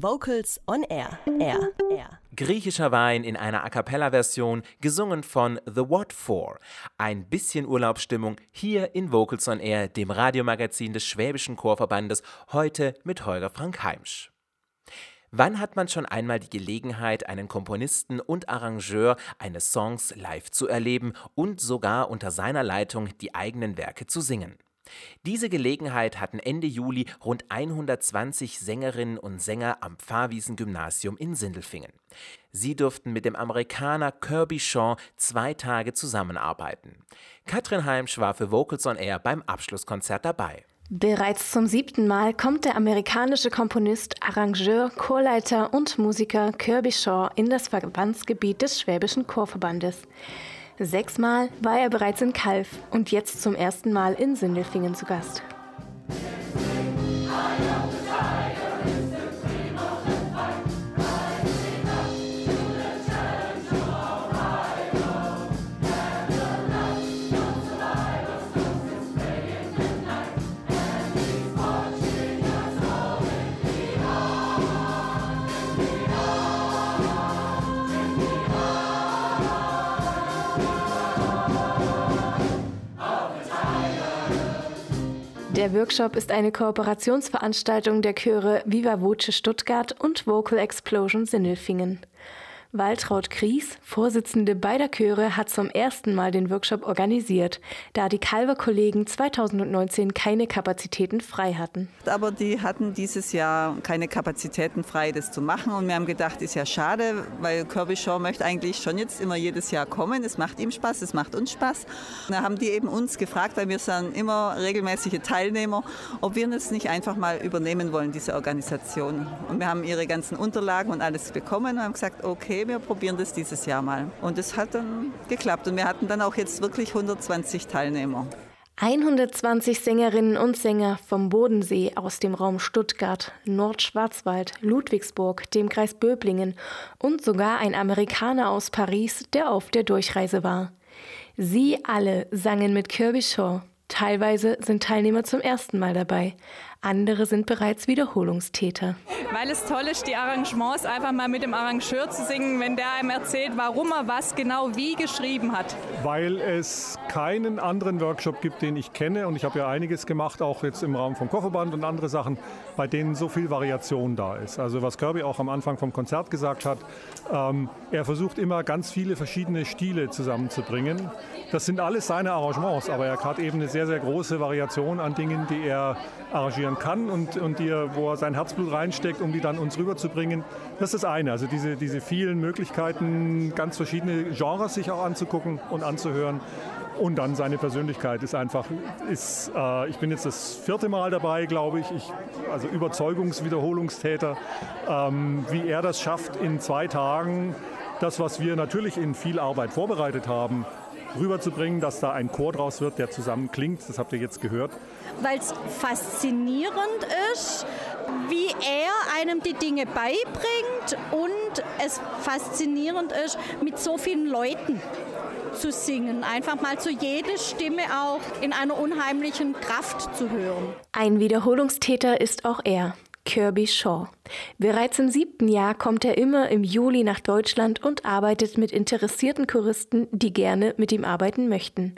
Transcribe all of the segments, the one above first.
Vocals on Air. Air. Air. Griechischer Wein in einer A cappella-Version, gesungen von The What For. Ein bisschen Urlaubsstimmung hier in Vocals on Air, dem Radiomagazin des Schwäbischen Chorverbandes, heute mit Holger Frank Heimsch. Wann hat man schon einmal die Gelegenheit, einen Komponisten und Arrangeur eines Songs live zu erleben und sogar unter seiner Leitung die eigenen Werke zu singen? Diese Gelegenheit hatten Ende Juli rund 120 Sängerinnen und Sänger am Pfarrwiesen-Gymnasium in Sindelfingen. Sie durften mit dem Amerikaner Kirby Shaw zwei Tage zusammenarbeiten. Katrin Heimsch war für Vocals on Air beim Abschlusskonzert dabei. Bereits zum siebten Mal kommt der amerikanische Komponist, Arrangeur, Chorleiter und Musiker Kirby Shaw in das Verbandsgebiet des Schwäbischen Chorverbandes. Sechsmal war er bereits in Kalf und jetzt zum ersten Mal in Sindelfingen zu Gast. Workshop ist eine Kooperationsveranstaltung der Chöre Viva Voce Stuttgart und Vocal Explosion Sindelfingen. Waltraud Kries, Vorsitzende beider Chöre, hat zum ersten Mal den Workshop organisiert, da die Calver-Kollegen 2019 keine Kapazitäten frei hatten. Aber die hatten dieses Jahr keine Kapazitäten frei, das zu machen. Und wir haben gedacht, ist ja schade, weil Kirby Shaw möchte eigentlich schon jetzt immer jedes Jahr kommen. Es macht ihm Spaß, es macht uns Spaß. Und da haben die eben uns gefragt, weil wir sind immer regelmäßige Teilnehmer, ob wir das nicht einfach mal übernehmen wollen, diese Organisation. Und wir haben ihre ganzen Unterlagen und alles bekommen und haben gesagt, okay, okay, wir probieren das dieses Jahr mal. Und es hat dann geklappt. Und wir hatten dann auch jetzt wirklich 120 Teilnehmer. 120 Sängerinnen und Sänger vom Bodensee aus dem Raum Stuttgart, Nordschwarzwald, Ludwigsburg, dem Kreis Böblingen und sogar ein Amerikaner aus Paris, der auf der Durchreise war. Sie alle sangen mit Kirby Shaw. Teilweise sind Teilnehmer zum ersten Mal dabei. Andere sind bereits Wiederholungstäter. Weil es toll ist, die Arrangements einfach mal mit dem Arrangeur zu singen, wenn der einem erzählt, warum er was genau wie geschrieben hat. Weil es keinen anderen Workshop gibt, den ich kenne und ich habe ja einiges gemacht, auch jetzt im Rahmen vom Kofferband und andere Sachen, bei denen so viel Variation da ist. Also was Kirby auch am Anfang vom Konzert gesagt hat, ähm, er versucht immer ganz viele verschiedene Stile zusammenzubringen. Das sind alles seine Arrangements, aber er hat eben eine sehr, sehr große Variation an Dingen, die er arrangiert arrangieren kann und, und die, wo er sein Herzblut reinsteckt, um die dann uns rüberzubringen. Das ist das eine. Also diese, diese vielen Möglichkeiten, ganz verschiedene Genres sich auch anzugucken und anzuhören. Und dann seine Persönlichkeit ist einfach, ist, äh, ich bin jetzt das vierte Mal dabei, glaube ich, ich also Überzeugungswiederholungstäter, ähm, wie er das schafft in zwei Tagen, das, was wir natürlich in viel Arbeit vorbereitet haben, rüberzubringen, dass da ein Chor draus wird, der zusammen klingt. Das habt ihr jetzt gehört. Weil es faszinierend ist, wie er einem die Dinge beibringt und es faszinierend ist, mit so vielen Leuten zu singen. Einfach mal zu jeder Stimme auch in einer unheimlichen Kraft zu hören. Ein Wiederholungstäter ist auch er. Kirby Shaw. Bereits im siebten Jahr kommt er immer im Juli nach Deutschland und arbeitet mit interessierten Choristen, die gerne mit ihm arbeiten möchten.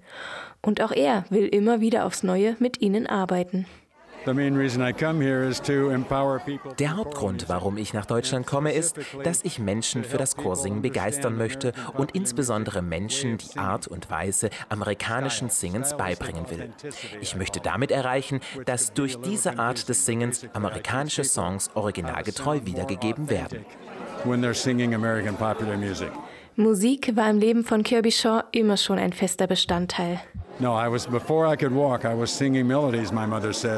Und auch er will immer wieder aufs Neue mit ihnen arbeiten. Der Hauptgrund, warum ich nach Deutschland komme, ist, dass ich Menschen für das Chorsingen begeistern möchte und insbesondere Menschen die Art und Weise amerikanischen Singens beibringen will. Ich möchte damit erreichen, dass durch diese Art des Singens amerikanische Songs originalgetreu wiedergegeben werden. Musik war im Leben von Kirby Shaw immer schon ein fester Bestandteil.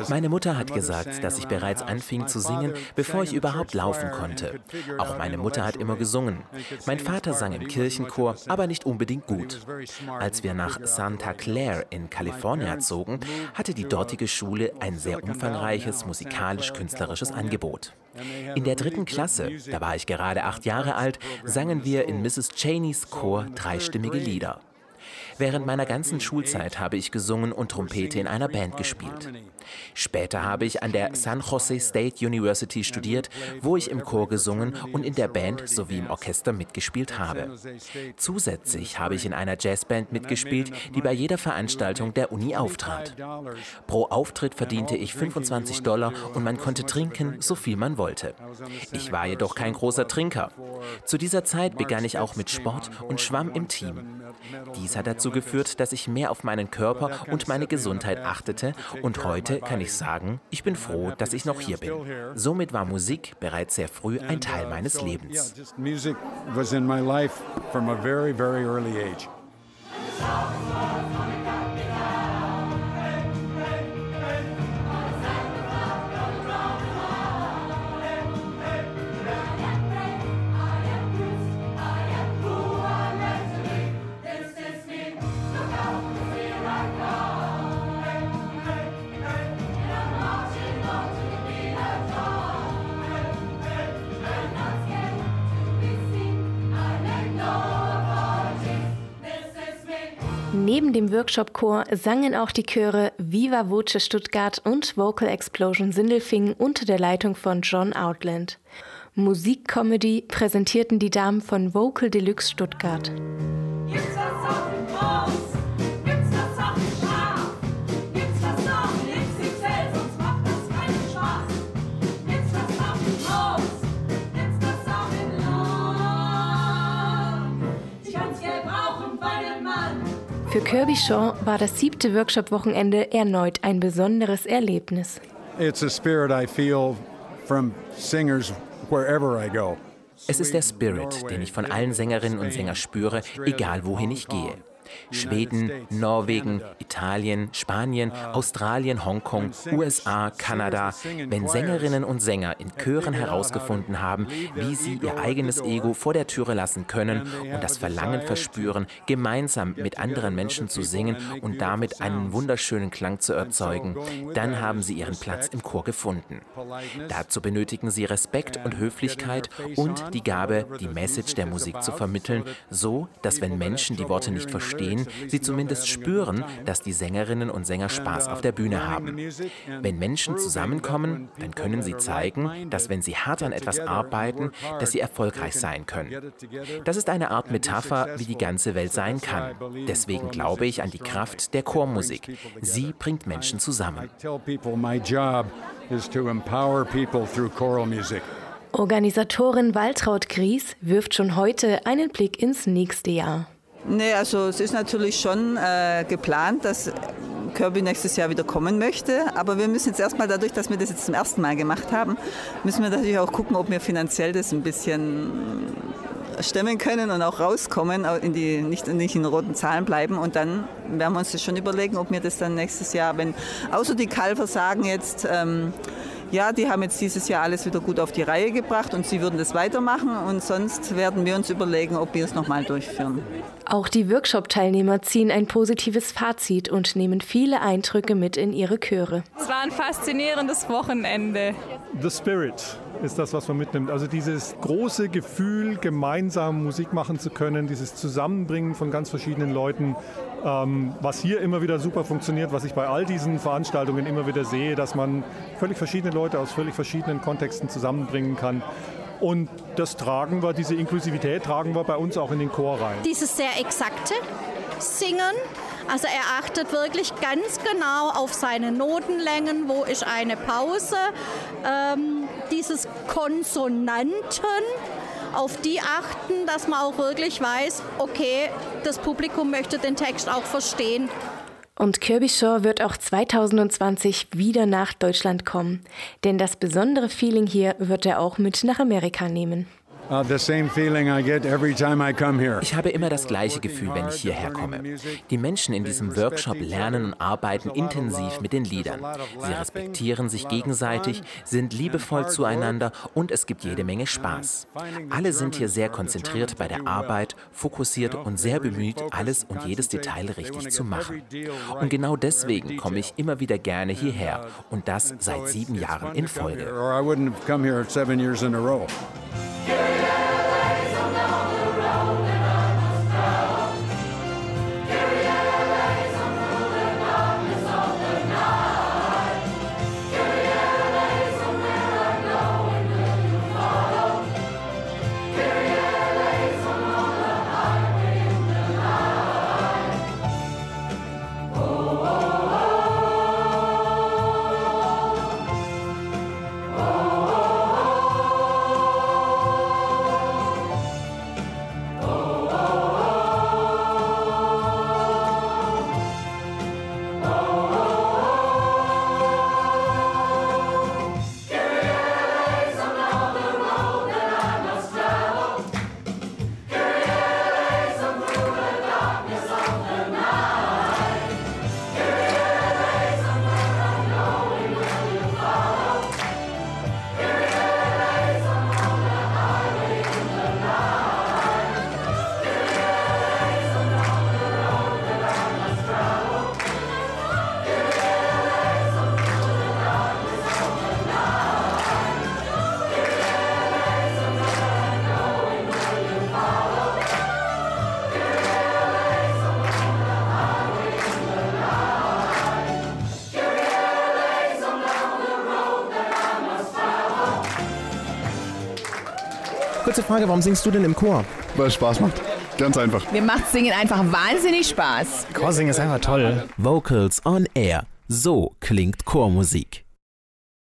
Meine Mutter hat gesagt, dass ich bereits anfing zu singen, bevor ich überhaupt laufen konnte. Auch meine Mutter hat immer gesungen. Mein Vater sang im Kirchenchor, aber nicht unbedingt gut. Als wir nach Santa Clara in Kalifornien zogen, hatte die dortige Schule ein sehr umfangreiches musikalisch-künstlerisches Angebot. In der dritten Klasse, da war ich gerade acht Jahre alt, sangen wir in Mrs. Cheneys Chor dreistimmige Lieder. Während meiner ganzen Schulzeit habe ich gesungen und Trompete in einer Band gespielt. Später habe ich an der San Jose State University studiert, wo ich im Chor gesungen und in der Band sowie im Orchester mitgespielt habe. Zusätzlich habe ich in einer Jazzband mitgespielt, die bei jeder Veranstaltung der Uni auftrat. Pro Auftritt verdiente ich 25 Dollar und man konnte trinken, so viel man wollte. Ich war jedoch kein großer Trinker. Zu dieser Zeit begann ich auch mit Sport und schwamm im Team. Dies hat geführt, dass ich mehr auf meinen Körper und meine Gesundheit achtete und heute kann ich sagen, ich bin froh, dass ich noch hier bin. Somit war Musik bereits sehr früh ein Teil meines Lebens. Music was in my life from a very, very early age. Neben dem Workshop-Chor sangen auch die Chöre Viva Voce Stuttgart und Vocal Explosion Sindelfingen unter der Leitung von John Outland. Musikcomedy präsentierten die Damen von Vocal Deluxe Stuttgart. Kirby Shaw war das siebte Workshop-Wochenende erneut ein besonderes Erlebnis. It's a spirit I feel from singers wherever I go. Es ist der Spirit, den ich von allen Sängerinnen und Sängern spüre, egal wohin ich gehe. Schweden, Norwegen, Italien, Spanien, Australien, Hongkong, USA, Kanada. Wenn Sängerinnen und Sänger in Chören herausgefunden haben, wie sie ihr eigenes Ego vor der Türe lassen können und das Verlangen verspüren, gemeinsam mit anderen Menschen zu singen und damit einen wunderschönen Klang zu erzeugen, dann haben sie ihren Platz im Chor gefunden. Dazu benötigen sie Respekt und Höflichkeit und die Gabe, die Message der Musik zu vermitteln, so dass wenn Menschen die Worte nicht verstehen, sie zumindest spüren, dass die Sängerinnen und Sänger Spaß auf der Bühne haben. Wenn Menschen zusammenkommen, dann können sie zeigen, dass wenn sie hart an etwas arbeiten, dass sie erfolgreich sein können. Das ist eine Art Metapher, wie die ganze Welt sein kann. Deswegen glaube ich an die Kraft der Chormusik. Sie bringt Menschen zusammen. I tell people my job is to empower people through choral music. Organisatorin Waltraud Gries wirft schon heute einen Blick ins nächste Jahr. Nee, also es ist natürlich schon äh, geplant, dass Kirby nächstes Jahr wieder kommen möchte. Aber wir müssen jetzt erstmal dadurch, dass wir das jetzt zum ersten Mal gemacht haben, müssen wir natürlich auch gucken, ob wir finanziell das ein bisschen stemmen können und auch rauskommen, in die, nicht, nicht in roten Zahlen bleiben. Und dann werden wir uns das schon überlegen, ob wir das dann nächstes Jahr, wenn außer die Kalver sagen jetzt, ähm, ja, die haben jetzt dieses Jahr alles wieder gut auf die Reihe gebracht und sie würden das weitermachen und sonst werden wir uns überlegen, ob wir es nochmal durchführen. Auch die Workshop-Teilnehmer ziehen ein positives Fazit und nehmen viele Eindrücke mit in ihre Chöre. Es war ein faszinierendes Wochenende. The Spirit ist das, was man mitnimmt. Also dieses große Gefühl, gemeinsam Musik machen zu können, dieses Zusammenbringen von ganz verschiedenen Leuten, ähm, was hier immer wieder super funktioniert, was ich bei all diesen Veranstaltungen immer wieder sehe, dass man völlig verschiedene Leute aus völlig verschiedenen Kontexten zusammenbringen kann. Und das tragen wir, diese Inklusivität tragen wir bei uns auch in den Chor rein. Dieses sehr exakte Singen. Also er achtet wirklich ganz genau auf seine Notenlängen, wo ist eine Pause. Ähm, dieses Konsonanten, auf die achten, dass man auch wirklich weiß, okay, das Publikum möchte den Text auch verstehen. Und Kirby Shaw wird auch 2020 wieder nach Deutschland kommen. Denn das besondere Feeling hier wird er auch mit nach Amerika nehmen. Uh, the same feeling I get every time I come here. Ich habe immer das gleiche Gefühl, wenn ich hierher komme. Die Menschen in diesem Workshop lernen und arbeiten intensiv mit den Liedern. Sie respektieren sich gegenseitig, sind liebevoll zueinander und es gibt jede Menge Spaß. Alle sind hier sehr konzentriert bei der Arbeit, fokussiert und sehr bemüht, alles und jedes Detail richtig zu machen. Und genau deswegen komme ich immer wieder gerne hierher und das seit sieben Jahren in Folge. Kurze Frage, warum singst du denn im Chor? Weil es Spaß macht. Ganz einfach. Mir macht Singen einfach wahnsinnig Spaß. Chorsingen ist einfach toll. Vocals on Air. So klingt Chormusik.